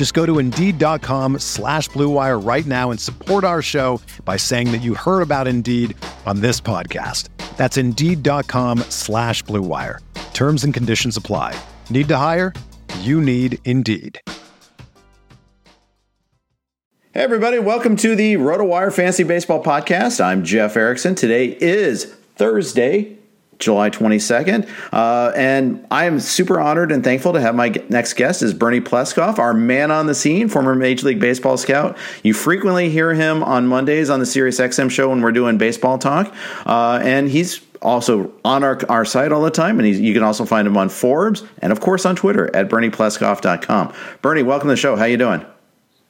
Just go to Indeed.com slash BlueWire right now and support our show by saying that you heard about Indeed on this podcast. That's Indeed.com slash BlueWire. Terms and conditions apply. Need to hire? You need Indeed. Hey, everybody, welcome to the RotoWire Fantasy Baseball Podcast. I'm Jeff Erickson. Today is Thursday, July 22nd. Uh, and I am super honored and thankful to have my next guest is Bernie Pleskoff, our man on the scene, former Major League Baseball scout. You frequently hear him on Mondays on the Sirius XM show when we're doing baseball talk. Uh, and he's also on our, our site all the time. And you can also find him on Forbes and, of course, on Twitter at BerniePleskoff.com. Bernie, welcome to the show. How you doing?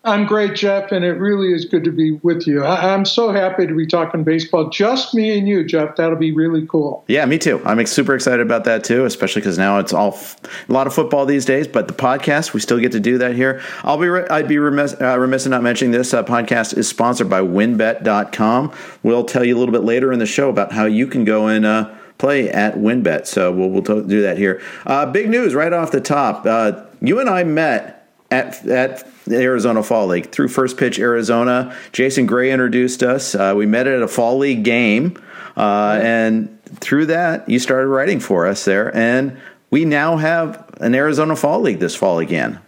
I'm great, Jeff, and it really is good to be with you. I- am so happy to be talking baseball. Just me and you, Jeff. That'll be really cool. Yeah, me too. I'm super excited about that too, especially because now it's all f- a lot of football these days. But the podcast, we still get to do that here. I'll be re- I'd be remiss, uh, remiss in not mentioning this uh, podcast is sponsored by WinBet.com. We'll tell you a little bit later in the show about how you can go and. Uh, play at WinBet. So we'll, we'll do that here. Uh, big news right off the top. Uh, you and I met at at Arizona Fall League through First Pitch Arizona. Jason Gray introduced us. Uh, we met at a Fall League game, uh, and through that, you started writing for us there, and we now have an Arizona Fall League this fall again.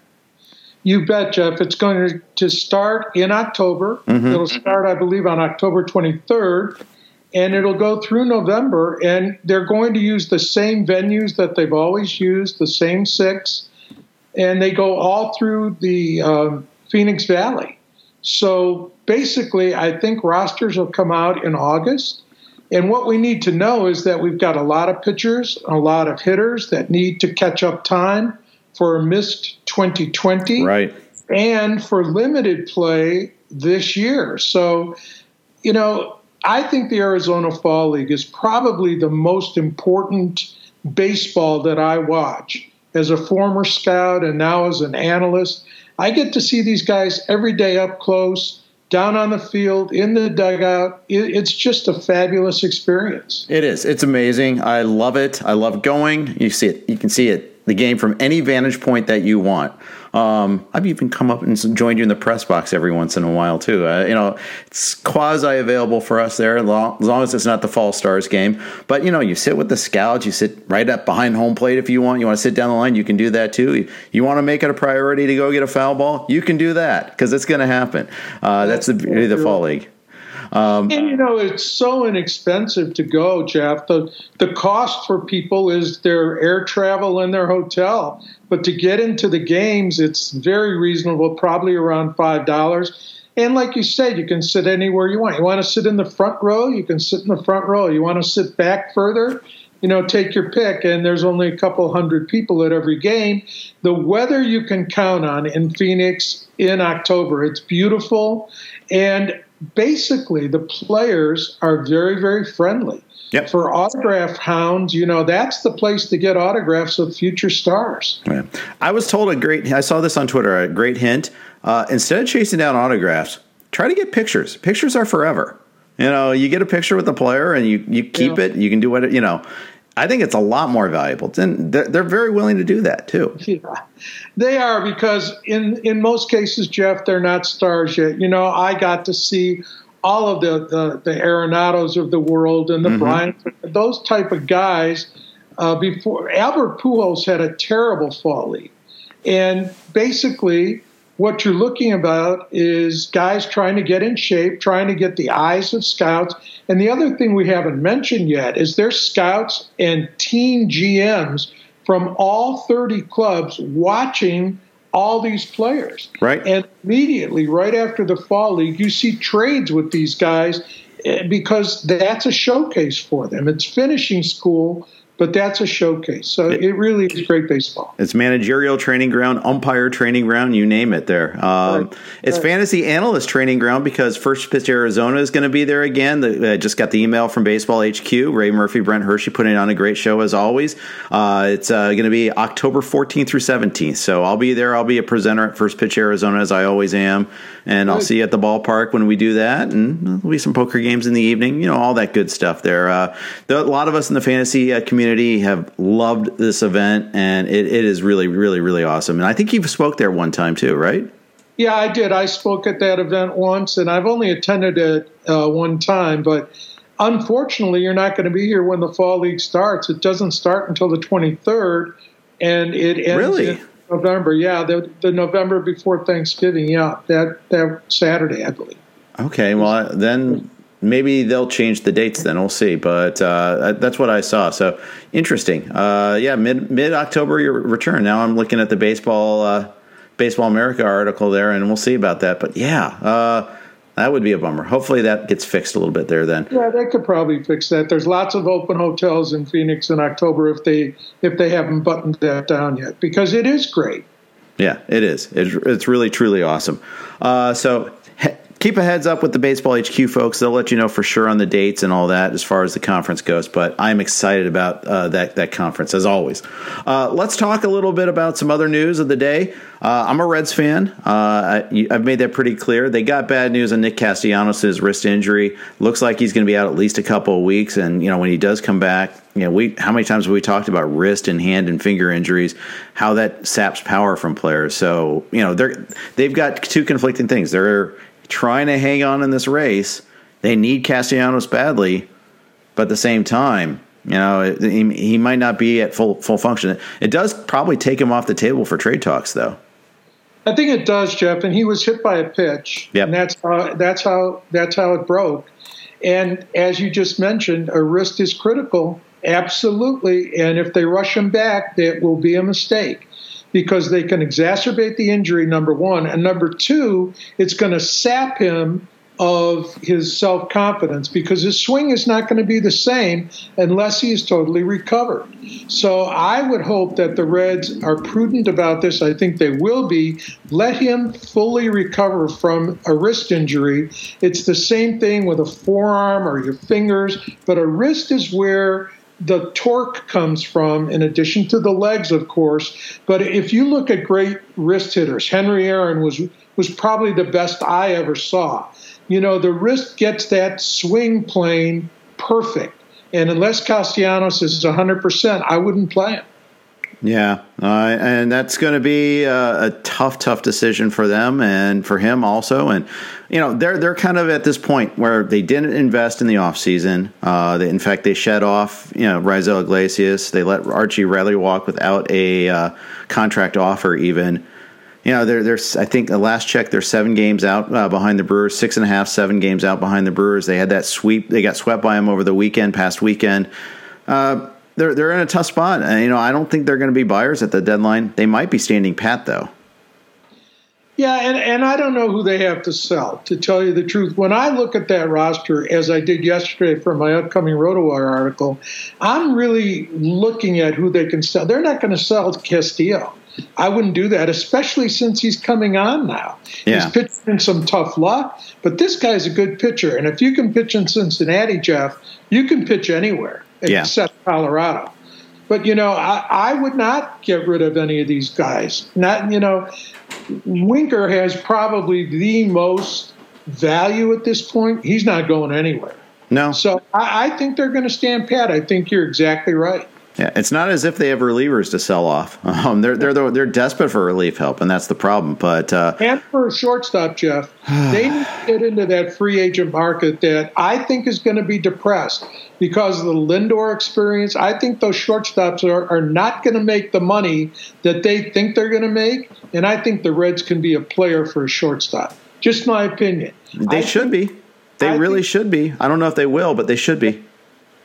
You bet, Jeff. It's going to start in October. Mm-hmm. It'll start, I believe, on October 23rd, and it'll go through November. And they're going to use the same venues that they've always used, the same six and they go all through the uh, Phoenix Valley. So basically, I think rosters will come out in August. And what we need to know is that we've got a lot of pitchers, a lot of hitters that need to catch up time for a missed 2020. Right. And for limited play this year. So, you know, I think the Arizona Fall League is probably the most important baseball that I watch as a former scout and now as an analyst, I get to see these guys every day up close, down on the field, in the dugout. It's just a fabulous experience. It is. It's amazing. I love it. I love going. You see it. You can see it. The game from any vantage point that you want. Um, I've even come up and joined you in the press box every once in a while too. Uh, you know, it's quasi available for us there, as long, as it's not the Fall Stars game. But you know, you sit with the scouts, you sit right up behind home plate if you want. You want to sit down the line, you can do that too. You, want to make it a priority to go get a foul ball, you can do that because it's going to happen. Uh, that's the beauty of the Fall League. Um, and you know, it's so inexpensive to go, Jeff. The the cost for people is their air travel and their hotel. But to get into the games, it's very reasonable, probably around five dollars. And like you said, you can sit anywhere you want. You want to sit in the front row, you can sit in the front row. You want to sit back further, you know, take your pick. And there's only a couple hundred people at every game. The weather you can count on in Phoenix in October. It's beautiful. And basically the players are very, very friendly. Yep. For autograph hounds, you know, that's the place to get autographs of future stars. Yeah. I was told a great, I saw this on Twitter, a great hint. Uh, instead of chasing down autographs, try to get pictures. Pictures are forever. You know, you get a picture with the player and you, you keep yeah. it, you can do what, you know, I think it's a lot more valuable. And they're, they're very willing to do that too. Yeah, they are because in in most cases, Jeff, they're not stars yet. You know, I got to see all of the the, the Arenados of the world and the mm-hmm. Bryant, those type of guys. Uh, before Albert Pujols had a terrible fall league, and basically what you're looking about is guys trying to get in shape, trying to get the eyes of scouts. And the other thing we haven't mentioned yet is there's scouts and team GMs from all 30 clubs watching all these players. Right. And immediately, right after the fall league, you see trades with these guys eh, because that's a showcase for them. It's finishing school but that's a showcase. So it, it, really is great baseball. It's managerial training ground, umpire training ground, you name it. There, um, right. it's right. fantasy analyst training ground because First Pitch Arizona is going to be there again. The, I just got the email from Baseball HQ. Ray Murphy, Brent Hershey putting on a great show as always. Uh, it's uh, going to be October 14th through 17th. So I'll be there. I'll be a presenter at First Pitch Arizona as I always am, and good. I'll see you at the ballpark when we do that. And there'll be some poker games in the evening. You know all that good stuff there. Uh, a lot of us in the fantasy uh, community community have loved this event, and it, it is really, really, really awesome. And I think you spoke there one time too, right? Yeah, I did. I spoke at that event once, and I've only attended it uh, one time. But unfortunately, you're not going to be here when the fall league starts. It doesn't start until the 23rd, and it ends really? in November. Yeah, the, the November before Thanksgiving. Yeah, that that Saturday, I believe. Okay, well then maybe they'll change the dates then we'll see but uh, that's what i saw so interesting. Uh, yeah mid mid october your return. Now i'm looking at the baseball uh, baseball america article there and we'll see about that but yeah uh, that would be a bummer. Hopefully that gets fixed a little bit there then. Yeah they could probably fix that. There's lots of open hotels in phoenix in october if they if they haven't buttoned that down yet because it is great. Yeah it is. It's, it's really truly awesome. Uh, so keep a heads up with the Baseball HQ folks. They'll let you know for sure on the dates and all that as far as the conference goes. But I'm excited about uh, that that conference as always. Uh, let's talk a little bit about some other news of the day. Uh, I'm a Reds fan. Uh, I, have made that pretty clear. They got bad news on Nick Castellanos' wrist injury. Looks like he's going to be out at least a couple of weeks. And you know when he does come back, you know we how many times have we talked about wrist and hand and finger injuries, how that saps power from players. So you know they're they've got two conflicting things. They're trying to hang on in this race. They need Castellanos badly, but at the same time, you know, he, he might not be at full full function. It does probably take him off the table for trade talks, though. I think it does, Jeff. And he was hit by a pitch, yep. and that's how that's how that's how it broke. And as you just mentioned, a wrist is critical, absolutely. And if they rush him back, that will be a mistake because they can exacerbate the injury, number one. And number two, it's going to sap him of his self confidence because his swing is not going to be the same unless he is totally recovered. So I would hope that the Reds are prudent about this. I think they will be. Let him fully recover from a wrist injury. It's the same thing with a forearm or your fingers, but a wrist is where the torque comes from, in addition to the legs, of course. But if you look at great wrist hitters, Henry Aaron was was probably the best I ever saw. You know, the wrist gets that swing plane perfect, and unless Castellanos is 100%, I wouldn't play him. Yeah, uh, and that's going to be a, a, tough, tough decision for them and for him also. And you know, they're they're kind of at this point where they didn't invest in the offseason. Uh, they, in fact, they shed off you know Raisel Iglesias. They let Archie Bradley walk without a uh, contract offer even. You know, they're, they're, I think the last check, they're seven games out uh, behind the Brewers, six and a half, seven games out behind the Brewers. They had that sweep. They got swept by them over the weekend, past weekend. Uh, they're they're in a tough spot. And, you know, I don't think they're going to be buyers at the deadline. They might be standing pat though. Yeah, and, and I don't know who they have to sell, to tell you the truth. When I look at that roster, as I did yesterday for my upcoming RotoWire article, I'm really looking at who they can sell. They're not going to sell Castillo. I wouldn't do that, especially since he's coming on now. Yeah. He's pitching in some tough luck, but this guy's a good pitcher. And if you can pitch in Cincinnati, Jeff, you can pitch anywhere except yeah. Colorado. But you know, I, I would not get rid of any of these guys. Not you know, Winker has probably the most value at this point. He's not going anywhere. No. So I, I think they're going to stand pat. I think you're exactly right. Yeah, it's not as if they have relievers to sell off. Um, they're they're they're desperate for relief help, and that's the problem. But uh, and for a shortstop, Jeff, they need to get into that free agent market that I think is going to be depressed because of the Lindor experience. I think those shortstops are, are not going to make the money that they think they're going to make, and I think the Reds can be a player for a shortstop. Just my opinion. They I should think, be. They I really think, should be. I don't know if they will, but they should be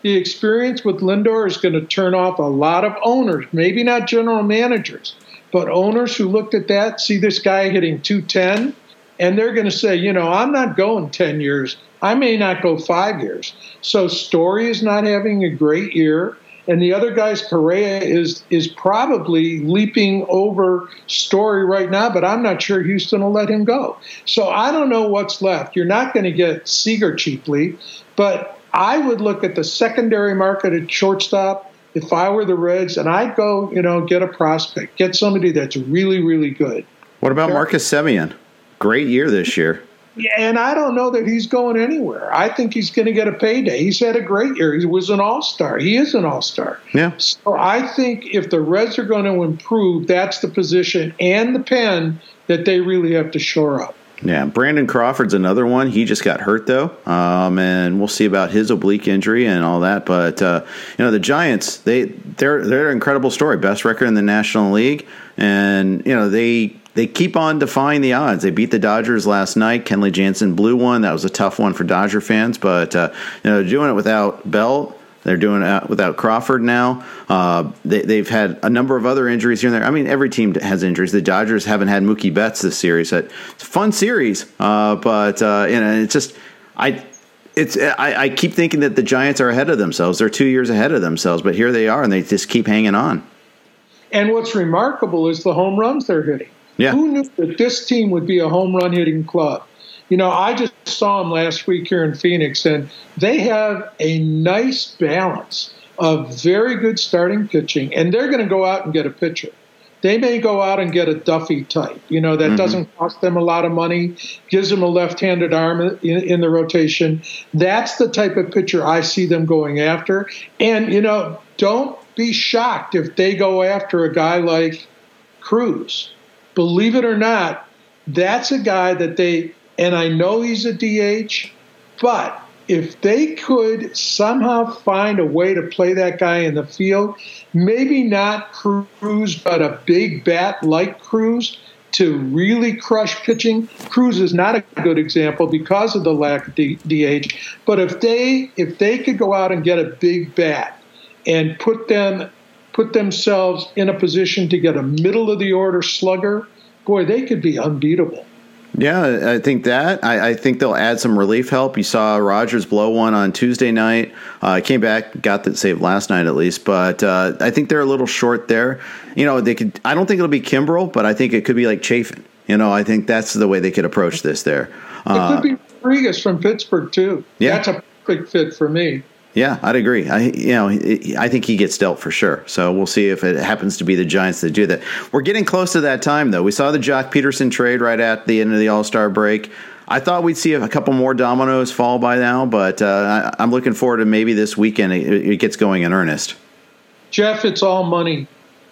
the experience with Lindor is going to turn off a lot of owners, maybe not general managers, but owners who looked at that, see this guy hitting 210, and they're going to say, you know, I'm not going 10 years. I may not go five years. So Story is not having a great year. And the other guy's Correa is is probably leaping over Story right now, but I'm not sure Houston will let him go. So I don't know what's left. You're not going to get Seager cheaply, but I would look at the secondary market at shortstop if I were the Reds, and I'd go, you know, get a prospect, get somebody that's really, really good. What about Marcus Semien? Great year this year. Yeah, and I don't know that he's going anywhere. I think he's going to get a payday. He's had a great year. He was an all star. He is an all star. Yeah. So I think if the Reds are going to improve, that's the position and the pen that they really have to shore up. Yeah, Brandon Crawford's another one. He just got hurt though, um, and we'll see about his oblique injury and all that. But uh, you know, the Giants they they're they're an incredible story, best record in the National League, and you know they they keep on defying the odds. They beat the Dodgers last night. Kenley Jansen blew one. That was a tough one for Dodger fans, but uh, you know, doing it without Bell they're doing it without Crawford now. Uh, they, have had a number of other injuries here and there. I mean, every team has injuries. The Dodgers haven't had Mookie Betts this series. It's a fun series, uh, but uh, you know, it's just I. It's I, I keep thinking that the Giants are ahead of themselves. They're two years ahead of themselves, but here they are, and they just keep hanging on. And what's remarkable is the home runs they're hitting. Yeah. Who knew that this team would be a home run hitting club? You know, I just saw them last week here in Phoenix, and they have a nice balance of very good starting pitching, and they're going to go out and get a pitcher. They may go out and get a Duffy type, you know, that mm-hmm. doesn't cost them a lot of money, gives them a left handed arm in, in the rotation. That's the type of pitcher I see them going after. And, you know, don't be shocked if they go after a guy like Cruz. Believe it or not, that's a guy that they and I know he's a DH, but if they could somehow find a way to play that guy in the field, maybe not Cruz, but a big bat like Cruz to really crush pitching. Cruz is not a good example because of the lack of DH. But if they if they could go out and get a big bat and put them put themselves in a position to get a middle of the order slugger, boy, they could be unbeatable. Yeah, I think that. I, I, think they'll add some relief help. You saw Rogers blow one on Tuesday night. Uh, came back, got that save last night at least. But uh, I think they're a little short there. You know, they could. I don't think it'll be Kimbrel, but I think it could be like Chafin. You know, I think that's the way they could approach this there. Uh, it could be Rodriguez from Pittsburgh too. Yeah, that's a perfect fit for me. Yeah, I'd agree. I you know I think he gets dealt for sure. So we'll see if it happens to be the Giants that do that. We're getting close to that time though. We saw the Joc Pederson trade right at the end of the All Star break. I thought we'd see a couple more dominoes fall by now, but uh, I'm looking forward to maybe this weekend it, it, gets going in earnest. Jeff, it's all money.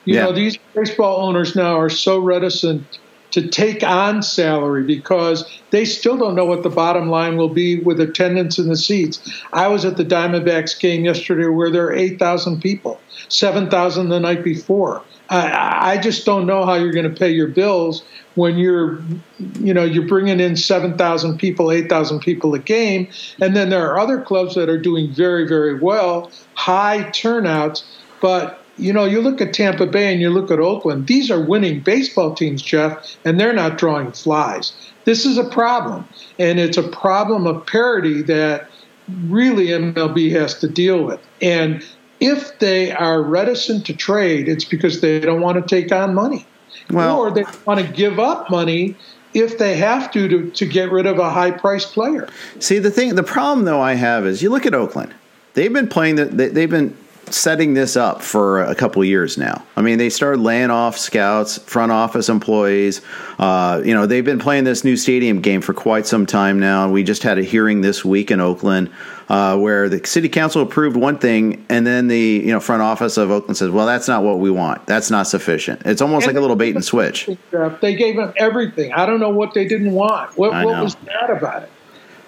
You yeah. know these baseball owners now are so reticent to take on salary because they still don't know what the bottom line will be with attendance in the seats. I was at the Diamondbacks game yesterday where there are 8,000 people, 7,000 the night before. I, I just don't know how you're going to pay your bills when you're, you know, you're bringing in 7,000 people, 8,000 people a game, and then there are other clubs that are doing very, very well, high turnouts, but you know, you look at Tampa Bay and you look at Oakland, these are winning baseball teams, Jeff, and they're not drawing flies. This is a problem. And it's a problem of parity that really MLB has to deal with. And if they are reticent to trade, it's because they don't want to take on money. Well, or they want to give up money if they have to, to to get rid of a high priced player. See the thing the problem though I have is you look at Oakland. They've been playing the, they've been setting this up for a couple years now. I mean, they started laying off scouts, front office employees. Uh, you know, they've been playing this new stadium game for quite some time now. We just had a hearing this week in Oakland uh, where the city council approved one thing, and then the you know front office of Oakland says, "Well, that's not what we want. That's not sufficient." It's almost and like a little bait and switch. They gave them everything. I don't know what they didn't want. What, what was bad about it?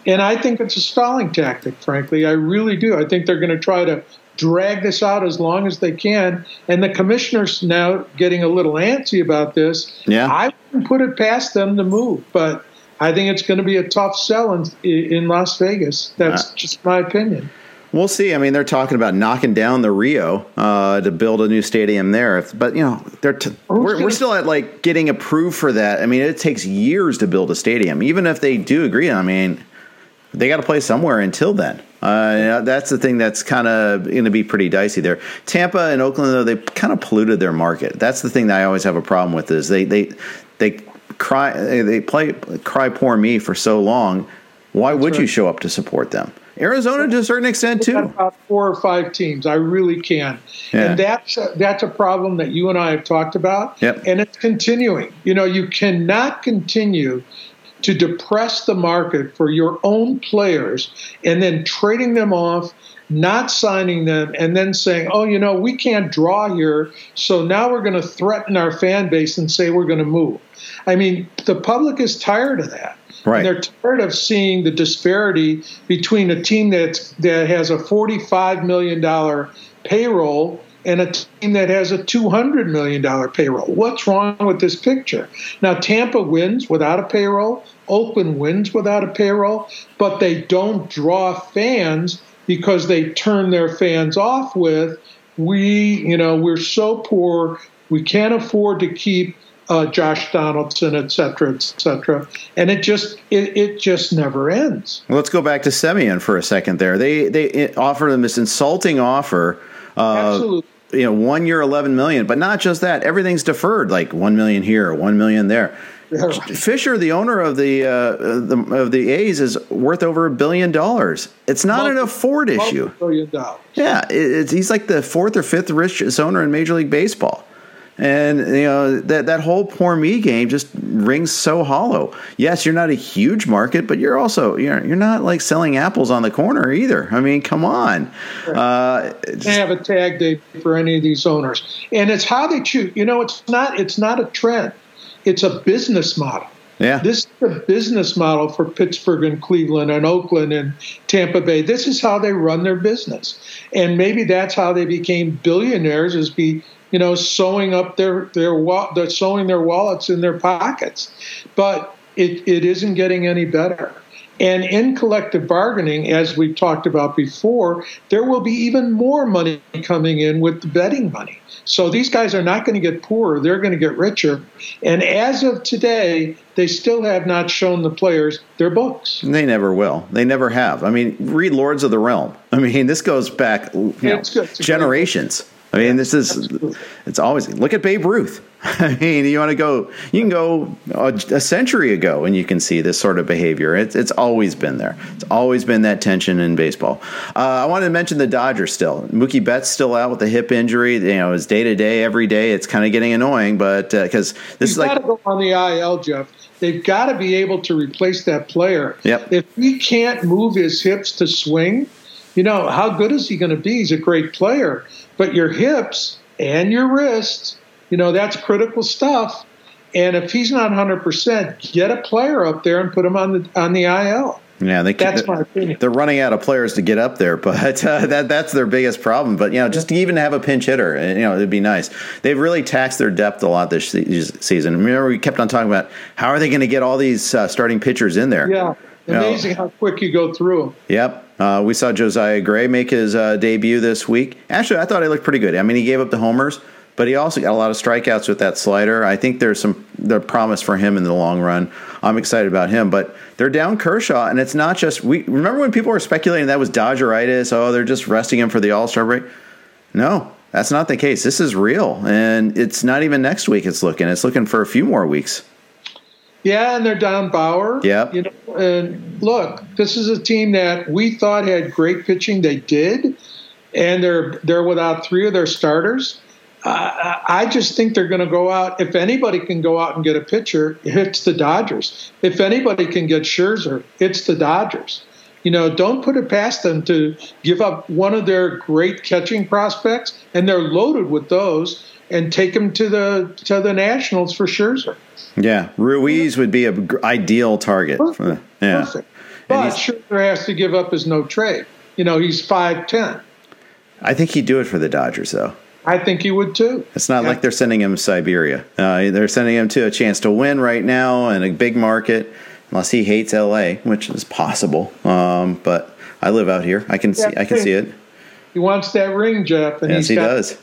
And I think it's a stalling tactic, frankly. I really do. I think they're going to try to drag this out as long as they can. And the commissioner's now getting a little antsy about this. Yeah. I wouldn't put it past them to move, but I think it's going to be a tough sell in, in Las Vegas. That's uh, just my opinion. We'll see. I mean, they're talking about knocking down the Rio uh, to build a new stadium there. But you know, they're t- we're, we're still at like getting approved for that. I mean, it takes years to build a stadium. Even if they do agree, I mean, they got to play somewhere until then. Uh, that's the thing that's kind of going to be pretty dicey there. Tampa and Oakland, though, they kind of polluted their market. That's the thing that I always have a problem with is they they they cry they play cry poor me for so long. Why that's would right. you show up to support them? Arizona to a certain extent too. About four or five teams, I really can, yeah. and that's a, that's a problem that you and I have talked about, yep. and it's continuing. You know, you cannot continue to depress the market for your own players and then trading them off, not signing them, and then saying, oh, you know, we can't draw here, so now we're going to threaten our fan base and say we're going to move. I mean, the public is tired of that. Right. And they're tired of seeing the disparity between a team that's, that has a $45 million payroll and a team that has a $200 million payroll. What's wrong with this picture? Now, Tampa wins without a payroll, Oakland wins without a payroll, but they don't draw fans because they turn their fans off with, we, you know, we're so poor, we can't afford to keep uh, Josh Donaldson, et cetera, et cetera. And it just it, it just never ends. Well, let's go back to Semien for a second. There, they they offer them this insulting offer. Uh, Absolutely you know, one year, 11 million, but not just that, everything's deferred, like 1 million here, 1 million there. Yeah. Fisher, the owner of the, uh, the of the A's, is worth over a billion dollars. It's not Multi- an afford issue. Billion dollars. Yeah, it, he's like the fourth or fifth richest owner in Major League Baseball. And you know that that whole poor me game just rings so hollow. Yes, you're not a huge market, but you're also you're you're not like selling apples on the corner either. I mean, come on. Uh, they have a tag date for any of these owners, and it's how they choose. You know, it's not it's not a trend; it's a business model. Yeah. This is a business model for Pittsburgh and Cleveland and Oakland and Tampa Bay. This is how they run their business. And maybe that's how they became billionaires is be you know, sewing up their their they're sewing their wallets in their pockets. But it, it isn't getting any better. And in collective bargaining, as we've talked about before, there will be even more money coming in with the betting money. So these guys are not going to get poorer, they're going to get richer. And as of today, they still have not shown the players their books. They never will. They never have. I mean, read Lords of the Realm. I mean, this goes back you know, generations. I mean, this is it's always look at Babe Ruth. I mean, you want to go, you can go a, a, century ago and you can see this sort of behavior. It's, it's always been there. It's always been that tension in baseball. Uh, I wanted to mention the Dodgers still. Mookie Betts still out with a hip injury. You know, it's day to day, every day. It's kind of getting annoying, but because uh, this is like got to go on the IL, Jeff. They've got to be able to replace that player. Yep. If he can't move his hips to swing, you know, how good is he going to be? He's a great player but your hips and your wrists, you know, that's critical stuff. And if he's not 100%, get a player up there and put him on the on the IL. Yeah, they that's my opinion. They're running out of players to get up there, but uh, that that's their biggest problem. But you know, just to even have a pinch hitter, you know, it'd be nice. They've really taxed their depth a lot this season. Remember, we kept on talking about how are they going to get all these uh, starting pitchers in there? Yeah, amazing you know, how quick you go through them. Yep. Uh, we saw Josiah Gray make his uh, debut this week. Actually, I thought he looked pretty good. I mean, he gave up the homers, but he also got a lot of strikeouts with that slider. I think there's some the promise for him in the long run. I'm excited about him, but they're down Kershaw, and it's not just we. Remember when people were speculating that was Dodgeritis? Oh, they're just resting him for the All Star break. No, that's not the case. This is real, and it's not even next week. It's looking. It's looking for a few more weeks. Yeah, and they're down Bauer. Yeah. You know, and look, this is a team that we thought had great pitching. They did, and they're they're without three of their starters. Uh, I just think they're going to go out. If anybody can go out and get a pitcher, it's the Dodgers. If anybody can get Scherzer, it's the Dodgers. You know, don't put it past them to give up one of their great catching prospects, and they're loaded with those, and take him to the to the Nationals for Scherzer. Yeah, Ruiz would be an ideal target. Perfect. The, yeah. Perfect. But Scherzer has to give up his no trade. You know, he's five ten. I think he'd do it for the Dodgers, though. I think he would too. It's not yeah. like they're sending him to Siberia. Uh, they're sending him to a chance to win right now in a big market, unless he hates LA, which is possible. Um, but I live out here. I can yeah, see. I can see it. He wants that ring, Jeff. And yes, he does.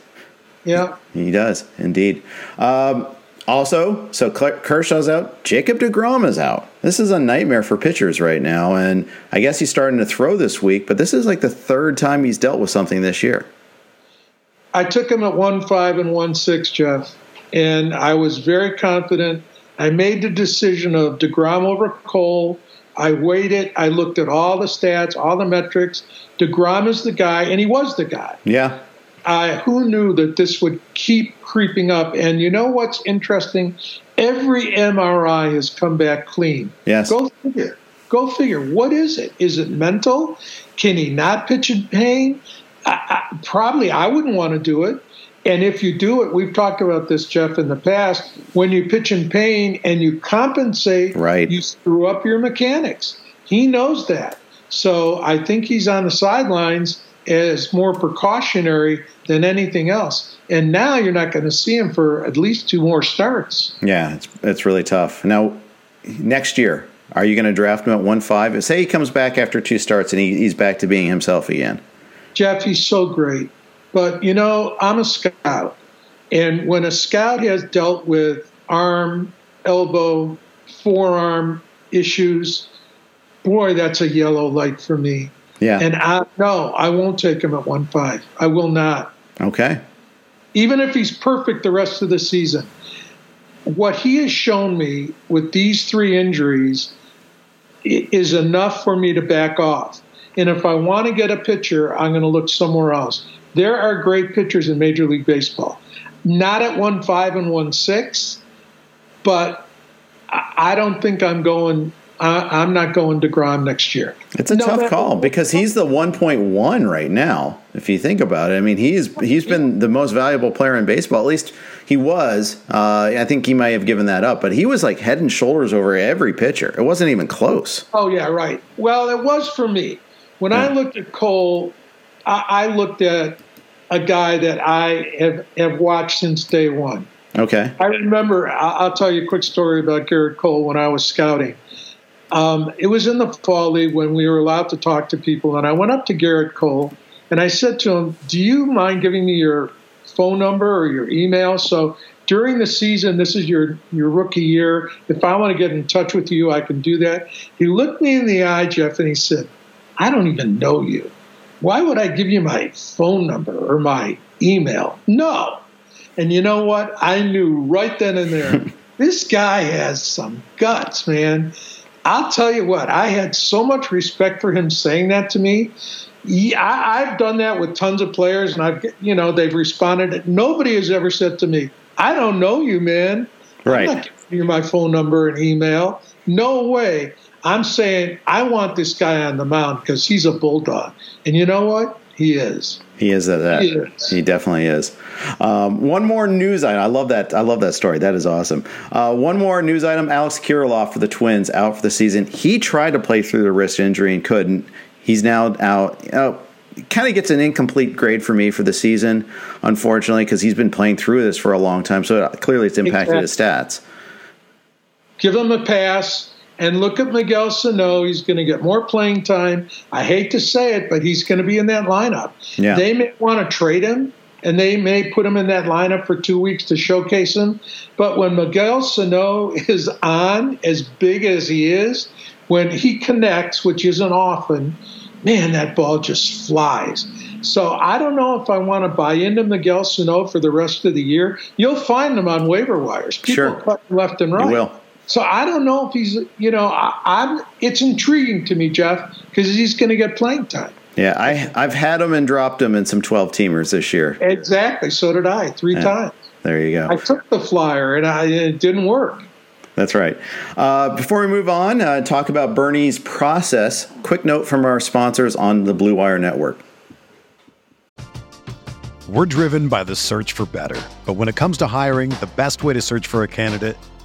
Yeah, he does indeed. Um, also, so Kershaw's out. Jacob DeGrom is out. This is a nightmare for pitchers right now, and I guess he's starting to throw this week. But this is like the third time he's dealt with something this year. I took him at one five and one six, Jeff, and I was very confident. I made the decision of Degrom over Cole. I waited. I looked at all the stats, all the metrics. Degrom is the guy, and he was the guy. Yeah. I, who knew that this would keep creeping up? And you know what's interesting? Every MRI has come back clean. Yes. Go figure. Go figure. What is it? Is it mental? Can he not pitch in pain? I, I, probably I wouldn't want to do it. And if you do it, we've talked about this, Jeff, in the past. When you pitch in pain and you compensate, right. you screw up your mechanics. He knows that. So I think he's on the sidelines as more precautionary than anything else. And now you're not going to see him for at least two more starts. Yeah, it's it's really tough. Now, next year, are you going to draft him at one five? Say he comes back after two starts and he, he's back to being himself again. Jeff, he's so great. But you know, I'm a scout, and when a scout has dealt with arm, elbow, forearm issues, boy, that's a yellow light for me. Yeah. And I no, I won't take him at one five. I will not. Okay. Even if he's perfect the rest of the season, what he has shown me with these three injuries is enough for me to back off. And if I want to get a pitcher, I'm going to look somewhere else. There are great pitchers in Major League Baseball, not at one five and one six, but I don't think I'm going I, am not going Degrom next year. It's a no, tough call because he's the 1.1 right now. If you think about it, I mean, he's he's been the most valuable player in baseball. At least he was. Uh, I think he might have given that up, but he was like head and shoulders over every pitcher. It wasn't even close. Oh yeah, right. Well, it was for me. When yeah. I looked at Cole, I, I looked at a guy that I have have watched since day one. Okay. I remember. I'll tell you a quick story about Gerrit Cole when I was scouting. Um, it was in the fall league when we were allowed to talk to people, and I went up to Gerrit Cole and I said to him, "Do you mind giving me your phone number or your email so during the season, this is your your rookie year. If I want to get in touch with you, I can do that." He looked me in the eye, Jeff, and he said, "I don't even know you. Why would I give you my phone number or my email? No." And you know what? I knew right then and there. this guy has some guts, man. I'll tell you what, I had so much respect for him saying that to me. Yeah, I, have done that with tons of players, and I've, you know, they've responded. Nobody has ever said to me, "I don't know you, man. Right. I'm not giving you my phone number and email. No way. I'm saying I want this guy on the mound because he's a bulldog, and you know what? He is. He is that. He, is. he definitely is. Um, one more news item. I love that. I love that story. That is awesome. Uh, one more news item. Alex Kirilloff for the Twins out for the season. He tried to play through the wrist injury and couldn't. He's now out. Oh, kind of gets an incomplete grade for me for the season, unfortunately, because he's been playing through this for a long time. So clearly, it's impacted exactly. his stats. Give him a pass and look at Miguel Sano. He's going to get more playing time. I hate to say it, but he's going to be in that lineup. Yeah. They may want to trade him, and they may put him in that lineup for two weeks to showcase him. But when Miguel Sano is on, as big as he is, when he connects, which isn't often, man, that ball just flies. So I don't know if I want to buy into Miguel Sano for the rest of the year. You'll find them on waiver wires. People sure. cut left and right. You will. So I don't know if he's, you know, I, am It's intriguing to me, Jeff, because he's going to get playing time. Yeah, I I've had him and dropped him in some twelve teamers this year. Exactly. So did I three yeah. times. There you go. I took the flyer and I, it didn't work. That's right. Uh, before we move on, uh, talk about Bernie's process. Quick note from our sponsors on the Blue Wire Network. We're driven by the search for better. But when it comes to hiring, the best way to search for a candidate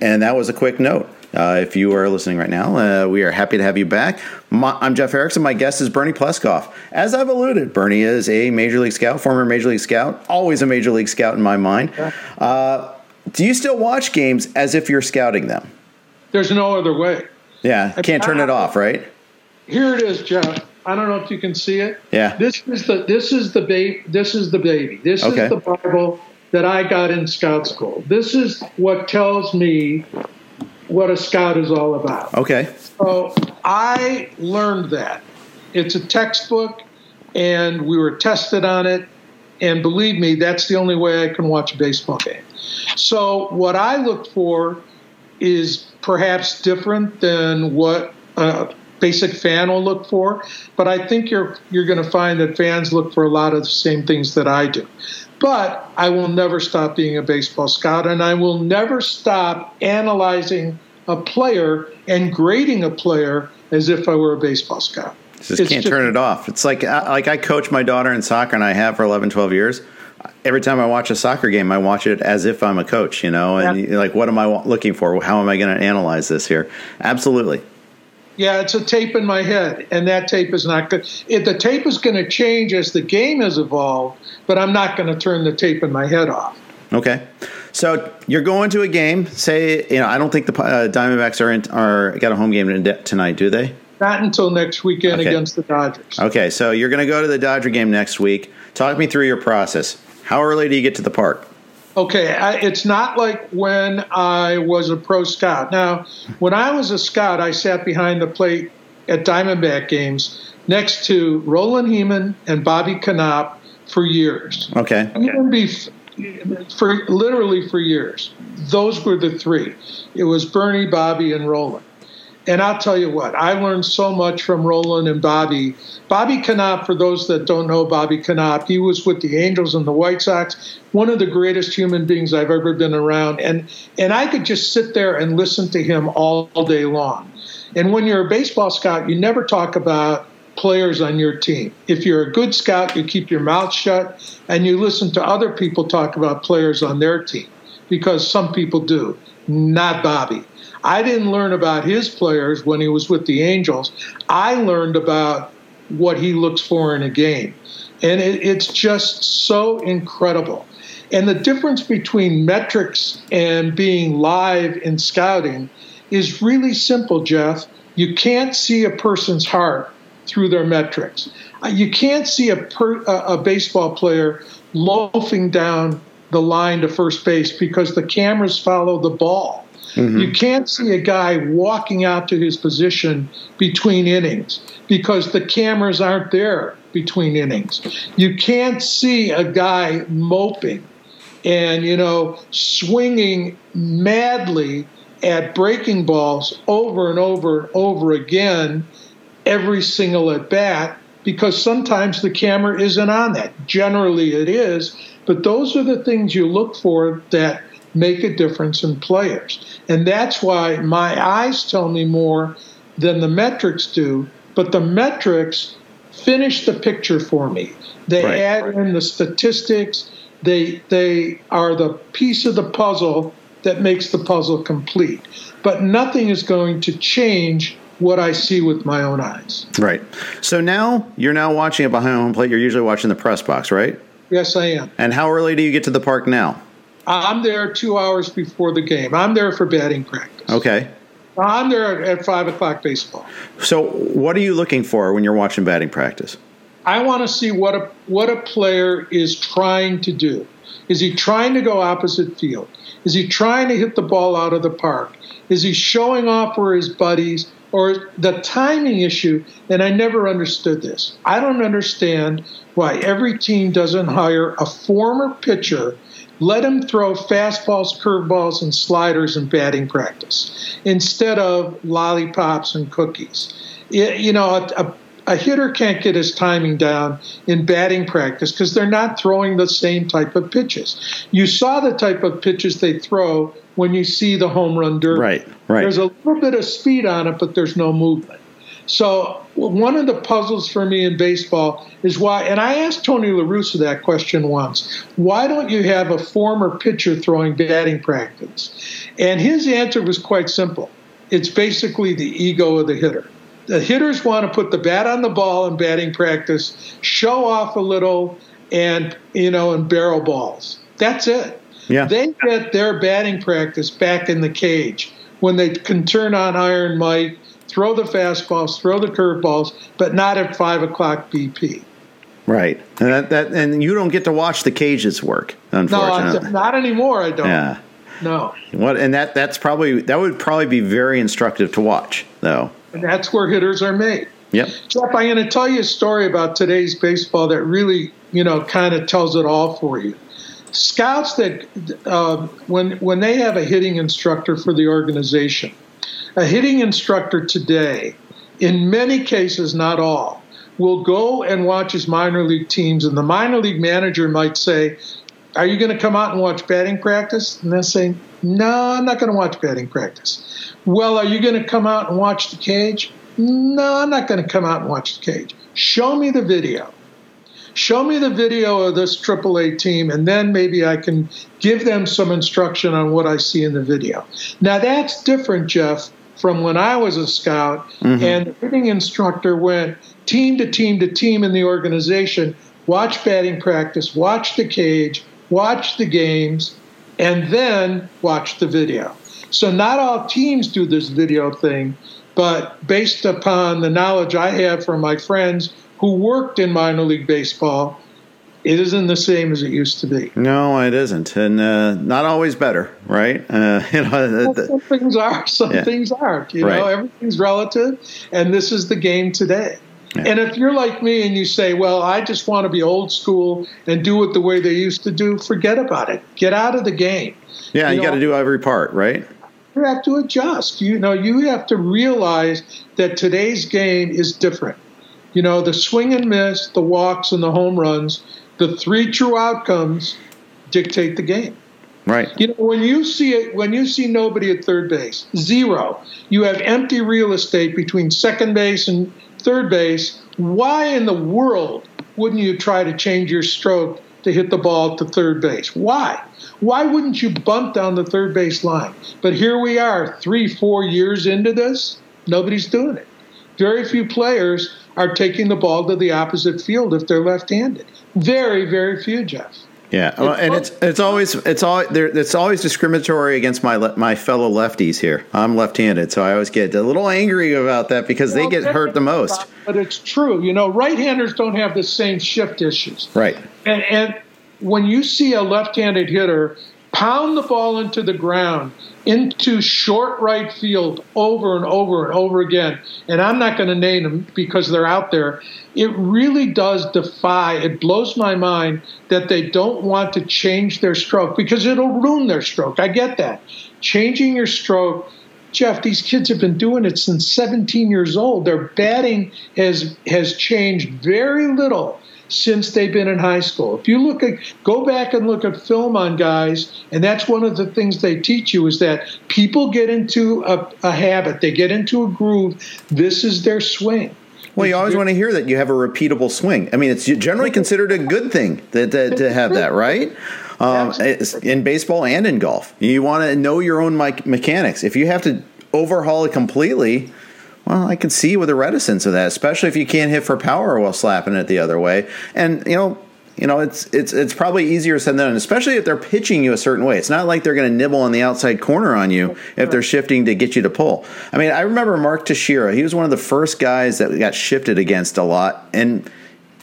And that was a quick note. Uh, if you are listening right now, uh, we are happy to have you back. My, I'm Jeff Erickson. My guest is Bernie Pleskoff. As I've alluded, Bernie is a Major League Scout, former Major League Scout, always a Major League Scout in my mind. Uh, do you still watch games as if you're scouting them? There's no other way. Yeah, can't turn it off, right? Here it is, Jeff. I don't know if you can see it. Yeah. This is the this is the baby. This is the baby. This okay. is the Bible that I got in scout school. This is what tells me what a scout is all about. Okay. So I learned that. It's a textbook, and we were tested on it. And believe me, that's the only way I can watch a baseball game. So what I look for is perhaps different than what a basic fan will look for, but I think you're you're going to find that fans look for a lot of the same things that I do. But I will never stop being a baseball scout, and I will never stop analyzing a player and grading a player as if I were a baseball scout. Just it's can't just, turn it off. It's like uh, like I coach my daughter in soccer, and I have for 11, 12 years. Every time I watch a soccer game, I watch it as if I'm a coach, you know, and yeah. like, what am I looking for? How am I going to analyze this here? Absolutely. Yeah, it's a tape in my head, and that tape is not good. If the tape is going to change as the game has evolved, but I'm not going to turn the tape in my head off. Okay, so you're going to a game. Say, you know, I don't think the uh, Diamondbacks are in, are got a home game tonight, do they? Not until next weekend okay. against the Dodgers. Okay, so you're going to go to the Dodger game next week. Talk me through your process. How early do you get to the park? Okay, I, it's not like when I was a pro scout. Now, when I was a scout, I sat behind the plate at Diamondback games next to Roland Hemond and Bobby Knoop for years. Okay. Even be, for literally for years. Those were the three. It was Bernie, Bobby, and Roland. And I'll tell you what, I learned so much from Roland and Bobby. Bobby Knoop, for those that don't know Bobby Knoop, he was with the Angels and the White Sox, one of the greatest human beings I've ever been around. And, and I could just sit there and listen to him all, all day long. And when you're a baseball scout, you never talk about players on your team. If you're a good scout, you keep your mouth shut and you listen to other people talk about players on their team because some people do, not Bobby. I didn't learn about his players when he was with the Angels. I learned about what he looks for in a game. And it, it's just so incredible. And the difference between metrics and being live in scouting is really simple, Jeff. You can't see a person's heart through their metrics. Uh, you can't see a, per, a, a baseball player loafing down the line to first base because the cameras follow the ball. Mm-hmm. You can't see a guy walking out to his position between innings because the cameras aren't there between innings. You can't see a guy moping and, you know, swinging madly at breaking balls over and over and over again every single at bat because sometimes the camera isn't on that. Generally, it is, but those are the things you look for that make a difference in players. And that's why my eyes tell me more than the metrics do, but the metrics finish the picture for me. They right. add in the statistics, they they are the piece of the puzzle that makes the puzzle complete. But nothing is going to change what I see with my own eyes. Right. So now you're now watching it behind home plate. You're usually watching the press box, right? Yes, I am. And how early do you get to the park now? I'm there two hours before the game. I'm there for batting practice. Okay. I'm there at five o'clock baseball. So, what are you looking for when you're watching batting practice? I want to see what a what a player is trying to do. Is he trying to go opposite field? Is he trying to hit the ball out of the park? Is he showing off for his buddies? Or the timing issue, and I never understood this. I don't understand why every team doesn't hire a former pitcher let him throw fastballs, curveballs, and sliders in batting practice instead of lollipops and cookies. you know, a, a, a hitter can't get his timing down in batting practice because they're not throwing the same type of pitches. You saw the type of pitches they throw when you see the home run derby. Right, right. There's a little bit of speed on it, but there's no movement. So one of the puzzles for me in baseball is why, and I asked Tony La Russa that question once. Why don't you have a former pitcher throwing batting practice? And his answer was quite simple. It's basically the ego of the hitter. The hitters want to put the bat on the ball in batting practice, show off a little, and you know, and barrel balls. That's it. Yeah. They get their batting practice back in the cage when they can turn on Iron Mike throw the fastballs, throw the curveballs, but not at five o'clock BP. Right, and that, that and you don't get to watch the cages work, unfortunately. No, not anymore. I don't. Yeah. No. What and that that's probably that would probably be very instructive to watch, though. And that's where hitters are made. Yep. Jeff, I'm going to tell you a story about today's baseball that really, you know, kind of tells it all for you. Scouts that uh, when when they have a hitting instructor for the organization, a hitting instructor today, in many cases, not all, will go and watch his minor league teams, and the minor league manager might say, Are you going to come out and watch batting practice? And they'll say, No, I'm not going to watch batting practice. Well, are you going to come out and watch the cage? No, I'm not going to come out and watch the cage. Show me the video. Show me the video of this AAA team, and then maybe I can give them some instruction on what I see in the video. Now, that's different, Jeff, from when I was a scout, mm-hmm. and the hitting instructor went team to team to team in the organization, watch batting practice, watch the cage, watch the games, and then watch the video. So not all teams do this video thing, but based upon the knowledge I have from my friends who worked in minor league baseball, it isn't the same as it used to be. No, it isn't, and uh, not always better, right? Uh, you know, well, some things are, some yeah. things aren't. You right. know, everything's relative, and this is the game today. Yeah. And if you're like me and you say, "Well, I just want to be old school and do it the way they used to do," forget about it. Get out of the game. Yeah, you, you got to do every part, right? You have to adjust. You know, you have to realize that today's game is different. You know, the swing and miss, the walks, and the home runs the three true outcomes dictate the game. Right. You know, when you see it, when you see nobody at third base, zero, you have empty real estate between second base and third base. Why in the world wouldn't you try to change your stroke to hit the ball to third base? Why? Why wouldn't you bump down the third base line? But here we are, three, four years into this, nobody's doing it. Very few players are taking the ball to the opposite field if they're left-handed. Very, very few, Jeff. Yeah, well, and it's it's always it's all there. It's always discriminatory against my my fellow lefties here. I'm left-handed, so I always get a little angry about that because well, they get hurt the most. But it's true, you know. Right-handers don't have the same shift issues. Right. And and when you see a left-handed hitter pound the ball into the ground, into short right field over and over and over again. And I'm not going to name them because they're out there. It really does defy, it blows my mind that they don't want to change their stroke because it'll ruin their stroke. I get that. Changing your stroke. Jeff, these kids have been doing it since 17 years old. Their batting has has changed very little since they've been in high school. If you look at go back and look at film on guys, and that's one of the things they teach you is that people get into a, a habit, they get into a groove. This is their swing. Well, you always want to hear that you have a repeatable swing. I mean, it's generally considered a good thing to, to, to have that, right? Um, in baseball and in golf, you want to know your own mechanics. If you have to overhaul it completely, well, I can see with the reticence of that, especially if you can't hit for power while slapping it the other way. And you know, you know, it's it's it's probably easier said than done, especially if they're pitching you a certain way. It's not like they're going to nibble on the outside corner on you if they're shifting to get you to pull. I mean, I remember Mark Teixeira. He was one of the first guys that got shifted against a lot, and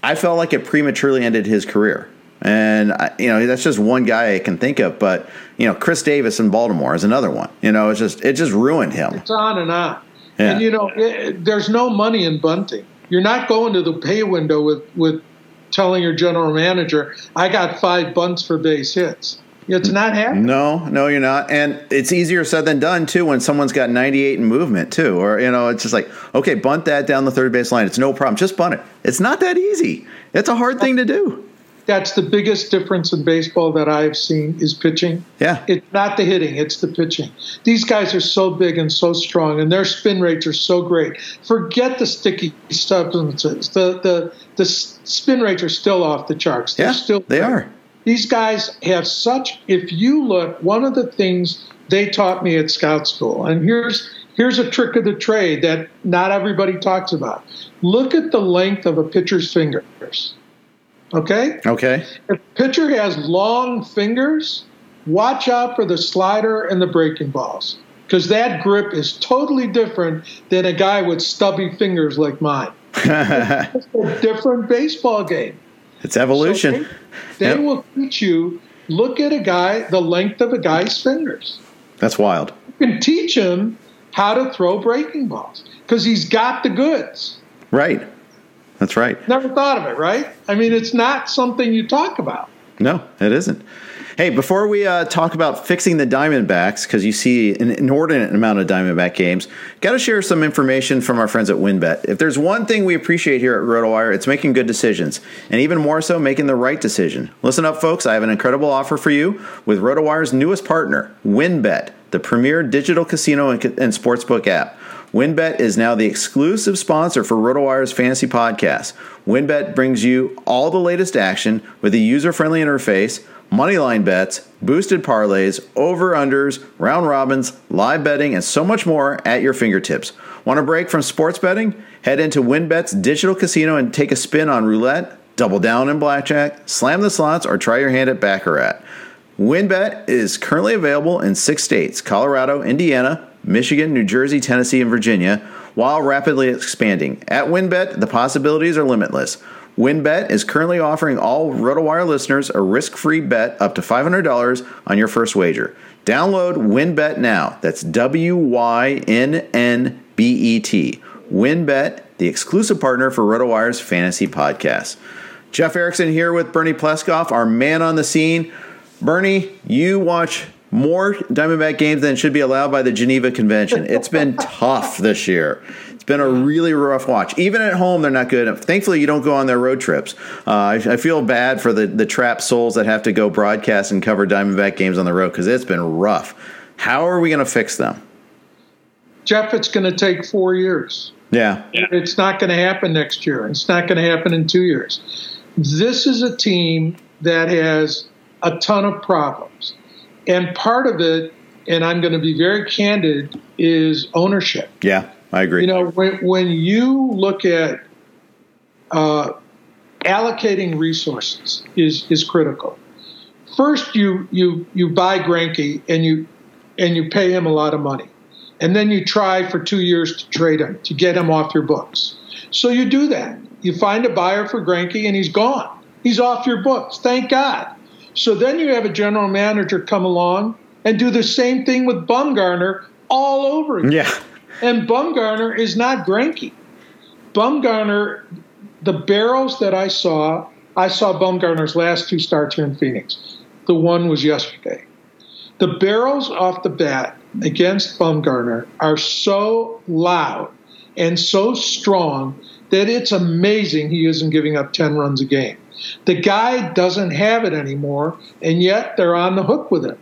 I felt like it prematurely ended his career. And I, you know, that's just one guy I can think of. But you know, Chris Davis in Baltimore is another one. You know, it's just it just ruined him. It's on and on. Yeah. And you know, it, there's no money in bunting. You're not going to the pay window with with telling your general manager, "I got five bunts for base hits." It's not happening. No, no, you're not. And it's easier said than done too when someone's got 98 in movement too, or you know, it's just like, okay, bunt that down the third base line. It's no problem. Just bunt it. It's not that easy. It's a hard thing to do that's the biggest difference in baseball that I've seen is pitching. Yeah. It's not the hitting, it's the pitching. These guys are so big and so strong and their spin rates are so great. Forget the sticky substances. The the the spin rates are still off the charts. They're yeah, still they are. These guys have such if you look, one of the things they taught me at scout school, and here's here's a trick of the trade that not everybody talks about. Look at the length of a pitcher's fingers. Okay? Okay. If pitcher has long fingers, watch out for the slider and the breaking balls because that grip is totally different than a guy with stubby fingers like mine. it's a different baseball game. It's evolution. So they, they yep. will teach you look at a guy, the length of a guy's fingers. That's wild. You can teach him how to throw breaking balls because he's got the goods. Right. That's right. Never thought of it, right? I mean, it's not something you talk about. No, it isn't. Hey, before we uh, talk about fixing the Diamondbacks, because you see an inordinate amount of Diamondback games, got to share some information from our friends at WynnBET. If there's one thing we appreciate here at RotoWire, it's making good decisions, and even more so, making the right decision. Listen up, folks. I have an incredible offer for you with RotoWire's newest partner, WynnBET, the premier digital casino and, and sportsbook app. WynnBET is now the exclusive sponsor for RotoWire's fantasy podcast. WynnBET brings you all the latest action with a user-friendly interface, moneyline bets, boosted parlays, over-unders, round robins, live betting, and so much more at your fingertips. Want a break from sports betting? Head into WynnBET's digital casino and take a spin on roulette, double down in blackjack, slam the slots, or try your hand at baccarat. WynnBET is currently available in six states Colorado, Indiana, Michigan, New Jersey, Tennessee, and Virginia, while rapidly expanding. At WynnBET, the possibilities are limitless. WynnBET is currently offering all RotoWire listeners a risk-free bet up to $500 on your first wager. Download WynnBET now. That's W-Y-N-N-B-E-T. WynnBET, the exclusive partner for RotoWire's fantasy podcast. Jeff Erickson here with Bernie Pleskoff, our man on the scene. Bernie, you watch more Diamondback games than should be allowed by the Geneva Convention. It's been tough this year. It's been a really rough watch. Even at home, they're not good. Thankfully, you don't go on their road trips. Uh, I, I, feel bad for the, the trapped souls that have to go broadcast and cover Diamondback games on the road because it's been rough. How are we going to fix them? Jeff, it's going to take four years. Yeah. It's not going to happen next year. It's not going to happen in two years. This is a team that has a ton of problems. And part of it, and I'm going to be very candid, is ownership. Yeah, I agree. You know, when, when you look at uh, allocating resources is is critical. First, you you you buy Greinke and you and you pay him a lot of money, and then you try for two years to trade him to get him off your books. So you do that. You find a buyer for Greinke, and he's gone. He's off your books. Thank God. So then you have a general manager come along and do the same thing with Bumgarner all over again. Yeah. And Bumgarner is not Greinke. Bumgarner, the barrels that I saw, I saw Bumgarner's last two starts here in Phoenix. The one was yesterday. The barrels off the bat against Bumgarner are so loud and so strong that it's amazing he isn't giving up 10 runs a game. The guy doesn't have it anymore, and yet they're on the hook with him.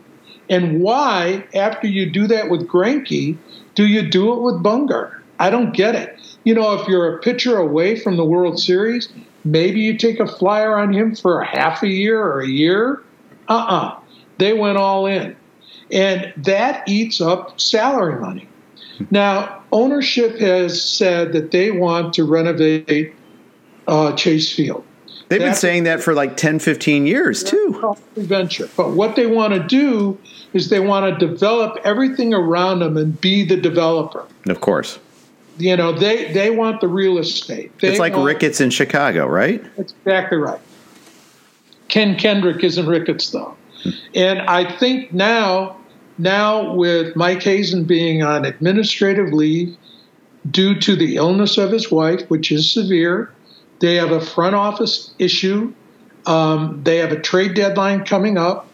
And why, after you do that with Greinke, do you do it with Bumgarner? I don't get it. You know, if you're a pitcher away from the World Series, maybe you take a flyer on him for a half a year or a year. Uh uh-uh. uh They went all in. And that eats up salary money. Now, ownership has said that they want to renovate uh, Chase Field. They've been saying that for like 10, 15 years, too. Venture. But what they want to do is they want to develop everything around them and be the developer. Of course. You know, they, they want the real estate. They it's like want, Ricketts in Chicago, right? That's exactly right. Ken Kendrick isn't Ricketts, though. Hmm. And I think now, now with Mike Hazen being on administrative leave due to the illness of his wife, which is severe, they have a front office issue. Um, they have a trade deadline coming up.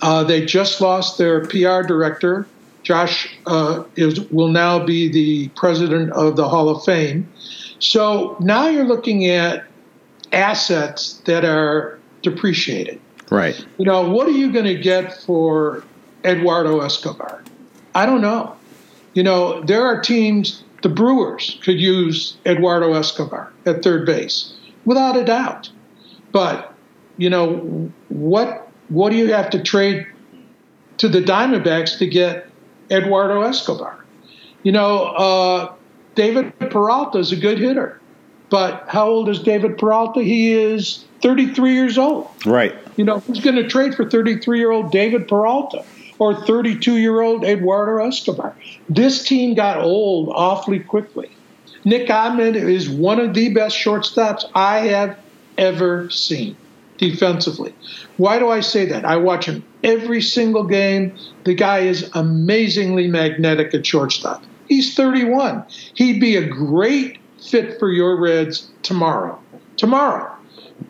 Uh, they just lost their PR director. Josh uh, is, will now be the president of the Hall of Fame. So now you're looking at assets that are depreciated. Right. You know, what are you going to get for Eduardo Escobar? I don't know. You know, there are teams, the Brewers could use Eduardo Escobar at third base, without a doubt. But, you know, what what do you have to trade to the Diamondbacks to get Eduardo Escobar? You know, uh, David Peralta is a good hitter, but how old is David Peralta? He is 33 years old. Right. You know, who's going to trade for 33 year old David Peralta or 32 year old Eduardo Escobar? This team got old awfully quickly. Nick Ahmed is one of the best shortstops I have ever seen defensively. Why do I say that? I watch him every single game. The guy is amazingly magnetic at shortstop. He's 31. He'd be a great fit for your Reds tomorrow. Tomorrow.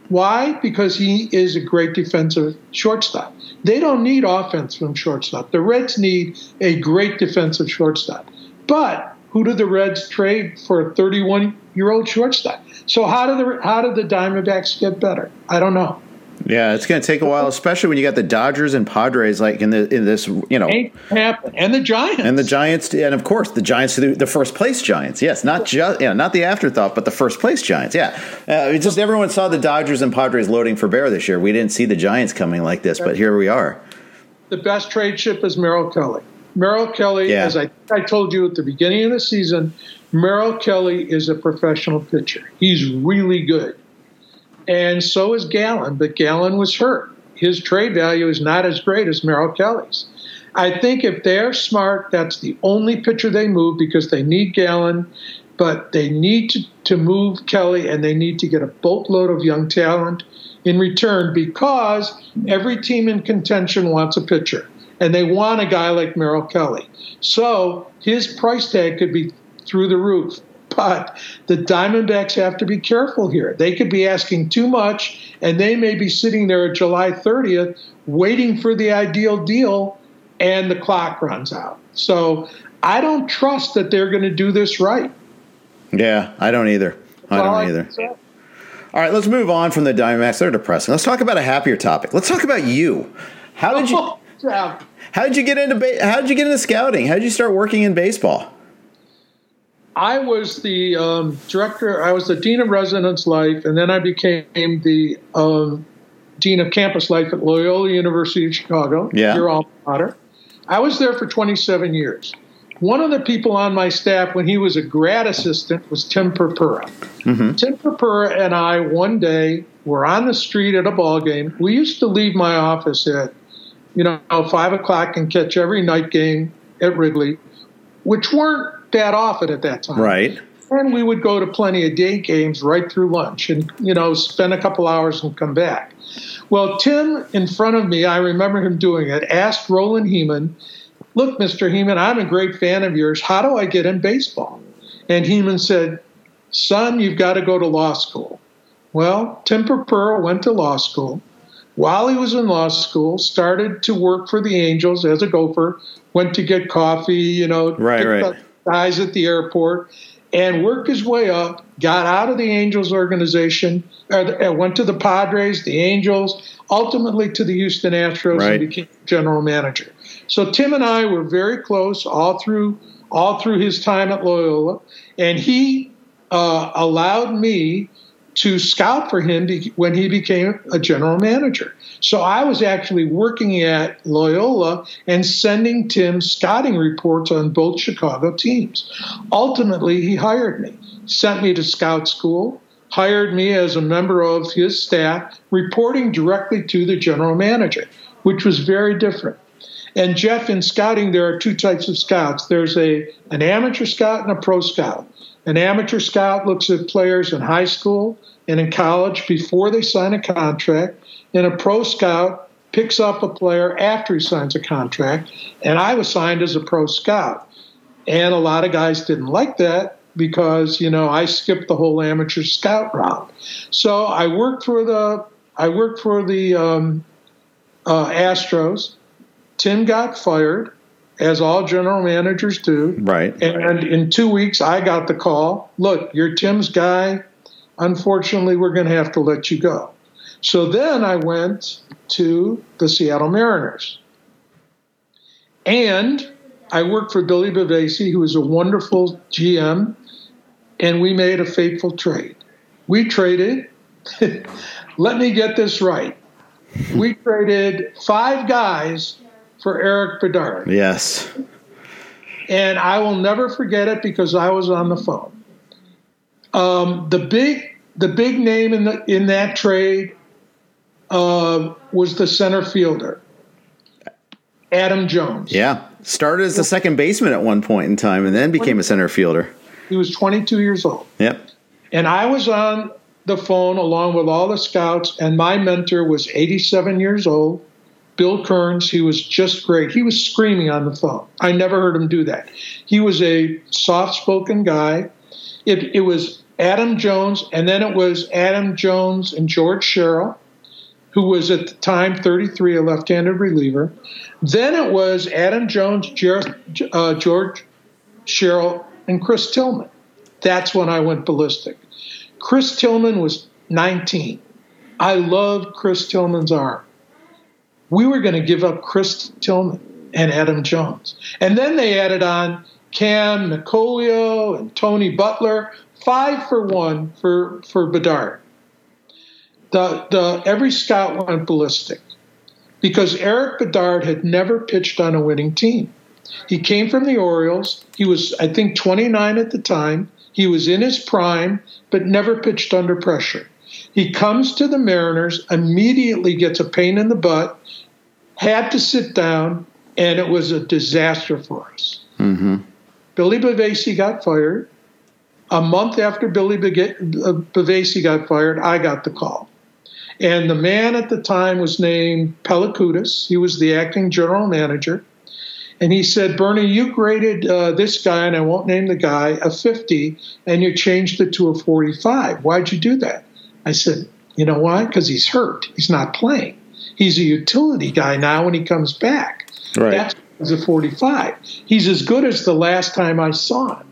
Why? Because he is a great defensive shortstop. They don't need offense from shortstop. The Reds need a great defensive shortstop. But who do the Reds trade for a 31 year old shortstop? So how do the how do the Diamondbacks get better? I don't know. Yeah, it's going to take a while, especially when you got the Dodgers and Padres like in the in this you know and the Giants and the Giants and of course the Giants the, the first place Giants. Yes, not just yeah, not the afterthought, but the first place Giants. Yeah, uh, just everyone saw the Dodgers and Padres loading for bear this year. We didn't see the Giants coming like this, but here we are. The best trade ship is Merrill Kelly. Merrill Kelly, yeah. as I, I told you at the beginning of the season, Merrill Kelly is a professional pitcher. He's really good and so is Gallen, but Gallen was hurt. His trade value is not as great as Merrill Kelly's. I think if they're smart, that's the only pitcher they move because they need Gallen, but they need to, to move Kelly and they need to get a boatload of young talent in return because every team in contention wants a pitcher and they want a guy like Merrill Kelly. So his price tag could be through the roof. But the Diamondbacks have to be careful here. They could be asking too much, and they may be sitting there at July 30th waiting for the ideal deal, and the clock runs out. So I don't trust that they're going to do this right. Yeah, I don't either. I don't either. All right, let's move on from the Diamondbacks. They're depressing. Let's talk about a happier topic. Let's talk about you. How did you? How did you get into? How did you get into scouting? How did you start working in baseball? I was the um, director, I was the dean of residence life, and then I became the um, dean of campus life at Loyola University of Chicago, yeah. your alma mater. I was there for 27 years. One of the people on my staff when he was a grad assistant was Tim Purpura. Mm-hmm. Tim Purpura and I one day were on the street at a ball game. We used to leave my office at, you know, five o'clock and catch every night game at Wrigley, which weren't that often at that time. Right. And we would go to plenty of day games right through lunch and, you know, spend a couple hours and come back. Well, Tim, in front of me, I remember him doing it, asked Roland Hemond, Look, Mr. Hemond, I'm a great fan of yours. How do I get in baseball? And Hemond said, Son, you've got to go to law school. Well, Tim Purpura went to law school. While he was in law school, started to work for the Angels as a gopher, went to get coffee, you know, right, right. Guys at the airport, and worked his way up, got out of the Angels organization, uh, went to the Padres, the Angels, ultimately to the Houston Astros, right. and became general manager. So Tim and I were very close all through all through his time at Loyola, and he uh, allowed me to scout for him when he became a general manager. So I was actually working at Loyola and sending Tim scouting reports on both Chicago teams. Ultimately, he hired me, sent me to scout school, hired me as a member of his staff, reporting directly to the general manager, which was very different. And Jeff, in scouting, there are two types of scouts. There's a an amateur scout and a pro scout. An amateur scout looks at players in high school and in college before they sign a contract, and a pro scout picks up a player after he signs a contract. And I was signed as a pro scout. And a lot of guys didn't like that because, you know, I skipped the whole amateur scout route. So I worked for the I worked for the um, uh, Astros. Tim got fired as all general managers do. Right. And in two weeks, I got the call look, you're Tim's guy. Unfortunately, we're going to have to let you go. So then I went to the Seattle Mariners. And I worked for Billy Bavasi, who was a wonderful GM, and we made a fateful trade. We traded, let me get this right. We traded five guys for Erik Bedard. Yes. And I will never forget it because I was on the phone. Um, the big the big name in the in that trade uh, was the center fielder, Adam Jones. Yeah, started as a second baseman at one point in time, and then became a center fielder. He was 22 years old. Yep. And I was on the phone along with all the scouts, and my mentor was 87 years old, Bill Kearns, he was just great. He was screaming on the phone. I never heard him do that. He was a soft spoken guy. It, it was Adam Jones, and then it was Adam Jones and George Sherrill, who was at the time 33, a left handed reliever. Then it was Adam Jones, Jer- uh, George Sherrill, and Chris Tillman. That's when I went ballistic. Chris Tillman was 19. I loved Chris Tillman's arm we were going to give up Chris Tillman and Adam Jones. And then they added on Kam Mickolio and Tony Butler, five for one for, for Bedard. The, the, every scout went ballistic because Erik Bedard had never pitched on a winning team. He came from the Orioles. He was, I think, 29 at the time. He was in his prime, but never pitched under pressure. He comes to the Mariners, immediately gets a pain in the butt, had to sit down, and it was a disaster for us. Mm-hmm. Billy Bavasi got fired. A month after Billy Bavasi got fired, I got the call. And the man at the time was named Pelekoudas. He was the acting general manager. And he said, Bernie, you graded uh, this guy, and I won't name the guy, a 50, and you changed it to a 45. Why'd you do that? I said, You know why? Because he's hurt. He's not playing. He's a utility guy now when he comes back. Right. That's he's a 45. He's as good as the last time I saw him.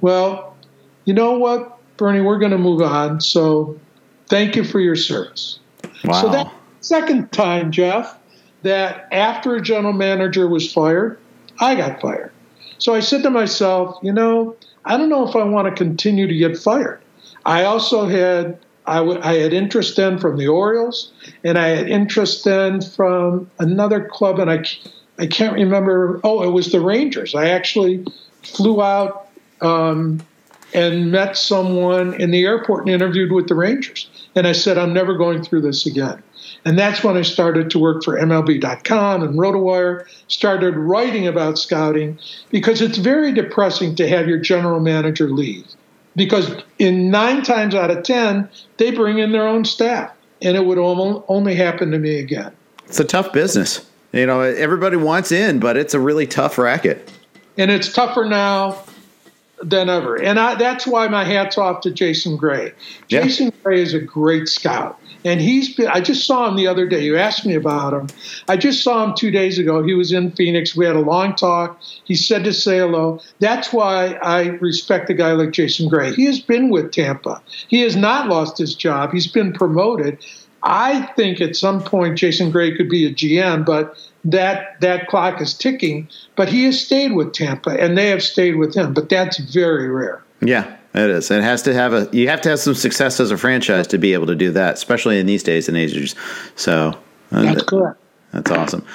Well, you know what, Bernie, we're going to move on. So thank you for your service. Wow. So that second time, Jeff, that after a general manager was fired, I got fired. So I said to myself, you know, I don't know if I want to continue to get fired. I also had I, w- I had interest then from the Orioles, and I had interest then from another club, and I, I can't remember. Oh, it was the Rangers. I actually flew out um, and met someone in the airport and interviewed with the Rangers. And I said, I'm never going through this again. And that's when I started to work for MLB.com and RotoWire, started writing about scouting because it's very depressing to have your general manager leave. because in nine times out of ten they bring in their own staff, and it would only happen to me again. It's a tough business. You know, everybody wants in, but it's a really tough racket. And it's tougher now than ever. And I, that's why my hat's off to Jason Gray. Yeah. Jason Gray is a great scout. And he's been, I just saw him the other day. You asked me about him. I just saw him two days ago. He was in Phoenix. We had a long talk. He said to say hello. That's why I respect a guy like Jason Gray. He has been with Tampa. He has not lost his job. He's been promoted. I think at some point Jason Gray could be a GM, but that that clock is ticking. But he has stayed with Tampa, and they have stayed with him. But that's very rare. Yeah, it is. It has to have a. You have to have some success as a franchise to be able to do that, especially in these days and ages. So uh, that's correct. That's awesome.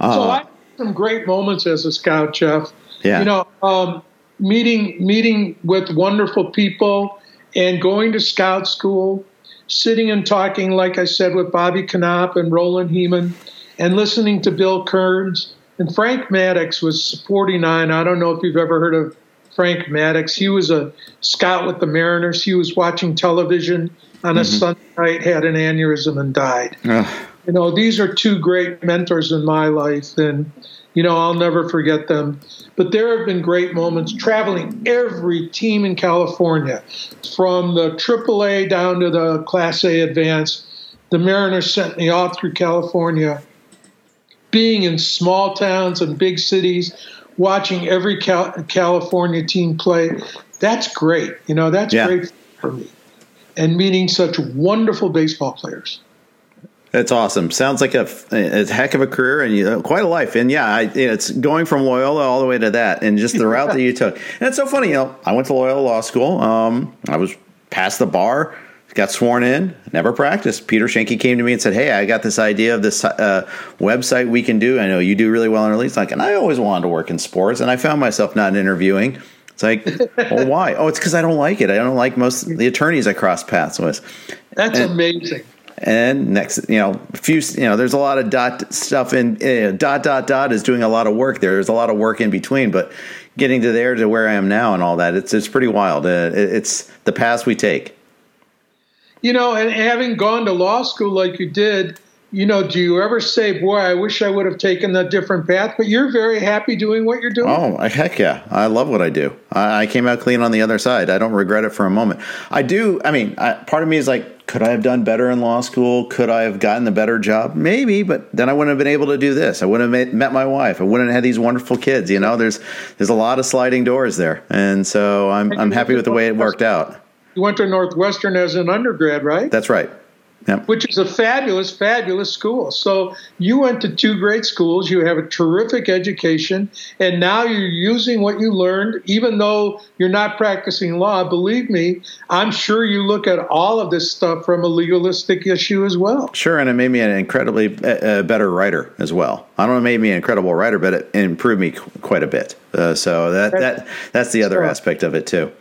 Uh, so I had some great moments as a scout, Jeff. Yeah. You know, um, meeting meeting with wonderful people and going to scout school sitting and talking, like I said, with Bobby Knoop and Roland Hemond, and listening to Bill Kearns. And Frank Maddox was 49. I don't know if you've ever heard of Frank Maddox. He was a scout with the Mariners. He was watching television on a mm-hmm. Sunday night, had an aneurysm, and died. Ugh. You know, these are two great mentors in my life, and you know, I'll never forget them. But there have been great moments traveling every team in California, from the AAA down to the Class A Advance. The Mariners sent me all through California, being in small towns and big cities, watching every Cal- California team play. That's great. You know, that's yeah. great for me. And meeting such wonderful baseball players. That's awesome. Sounds like a, a heck of a career and you, quite a life. And yeah, I, it's going from Loyola all the way to that, and just the route that you took. And it's so funny. You know, I went to Loyola Law School. Um, I was past the bar, got sworn in, never practiced. Peter Schoenke came to me and said, "Hey, I got this idea of this uh, website we can do. I know you do really well in release." Like, and I always wanted to work in sports, and I found myself not interviewing. It's like, well, why? Oh, it's because I don't like it. I don't like most the attorneys I cross paths with. That's and, amazing and next you know a few you know there's a lot of dot stuff in uh, dot dot dot is doing a lot of work there there's a lot of work in between but getting to there to where i am now and all that it's it's pretty wild uh, it's the paths we take you know and having gone to law school like you did you know, do you ever say, "Boy, I wish I would have taken a different path"? But you're very happy doing what you're doing. Oh, heck yeah! I love what I do. I, came out clean on the other side. I don't regret it for a moment. I do. I mean, I, part of me is like, could I have done better in law school? Could I have gotten a better job? Maybe, but then I wouldn't have been able to do this. I wouldn't have met my wife. I wouldn't have had these wonderful kids. You know, there's there's a lot of sliding doors there, and so I'm I'm happy with the way it worked out. You went to Northwestern as an undergrad, right? That's right yep. which is a fabulous, fabulous school. So you went to two great schools. You have a terrific education, and now you're using what you learned, even though you're not practicing law. Believe me, I'm sure you look at all of this stuff from a legalistic issue as well. Sure, and it made me an incredibly uh, better writer as well. I don't know, it made me an incredible writer, but it improved me quite a bit. Uh, so that that that's the other aspect of it too.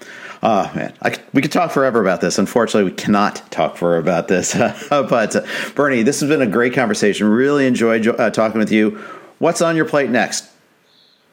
Oh man, I, we could talk forever about this. Unfortunately, we cannot talk forever about this. but uh, Bernie, this has been a great conversation. Really enjoyed uh, talking with you. What's on your plate next?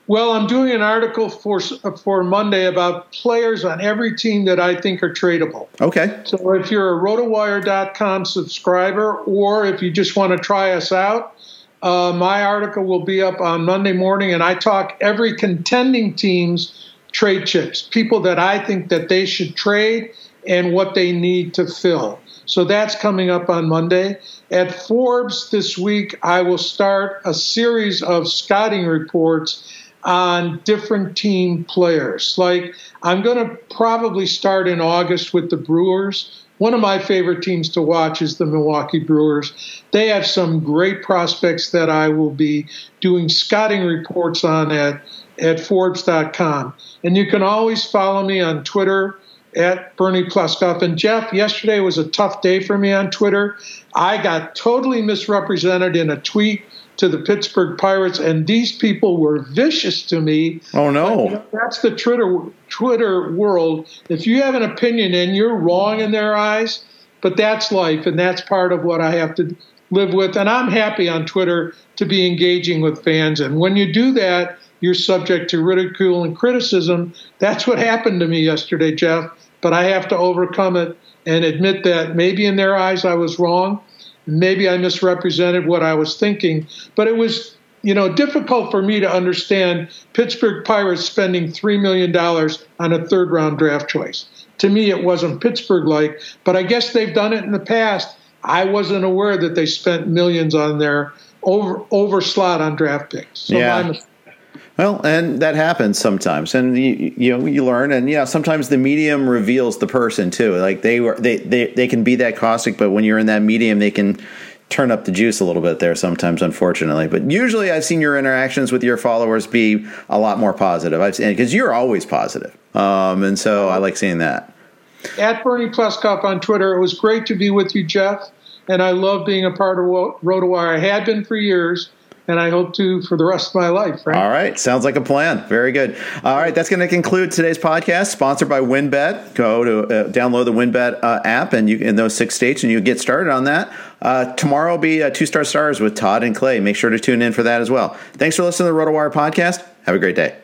Well, I'm doing an article for for Monday about players on every team that I think are tradable. Okay. So if you're a rotowire.com subscriber or if you just want to try us out, uh, my article will be up on Monday morning, and I talk every contending team's trade chips, people that I think that they should trade and what they need to fill. So that's coming up on Monday. At Forbes this week, I will start a series of scouting reports on different team players. Like I'm going to probably start in August with the Brewers. One of my favorite teams to watch is the Milwaukee Brewers. They have some great prospects that I will be doing scouting reports on at at Forbes.com. And you can always follow me on Twitter at Bernie Pleskoff. And Jeff, yesterday was a tough day for me on Twitter. I got totally misrepresented in a tweet to the Pittsburgh Pirates, and these people were vicious to me. Oh no! That's the Twitter Twitter world. If you have an opinion and you're wrong in their eyes, but that's life, and that's part of what I have to live with. And I'm happy on Twitter to be engaging with fans. And when you do that, you're subject to ridicule and criticism. That's what happened to me yesterday, Jeff. but I have to overcome it and admit that maybe in their eyes I was wrong. Maybe I misrepresented what I was thinking, but it was you know, difficult for me to understand Pittsburgh Pirates spending $3 million on a third round draft choice. To me, it wasn't Pittsburgh like, but I guess they've done it in the past. I wasn't aware that they spent millions on their over over slot on draft picks. So yeah. Well, and that happens sometimes, and you, you know you learn, and yeah, sometimes the medium reveals the person too. Like they were, they, they they can be that caustic, but when you're in that medium, they can turn up the juice a little bit there sometimes, unfortunately. But usually, I've seen your interactions with your followers be a lot more positive. I've seen because you're always positive, um, and so I like seeing that. At Bernie Pleskoff on Twitter, it was great to be with you, Jeff, and I love being a part of RotoWire. I had been for years and I hope to for the rest of my life. Right? All right, sounds like a plan. Very good. All right, that's going to conclude today's podcast, sponsored by WynnBET. Go to uh, download the WynnBET uh, app, and you in those six states, and you get started on that. Uh, tomorrow will be uh, two star stars with Todd and Clay. Make sure to tune in for that as well. Thanks for listening to the RotoWire podcast. Have a great day.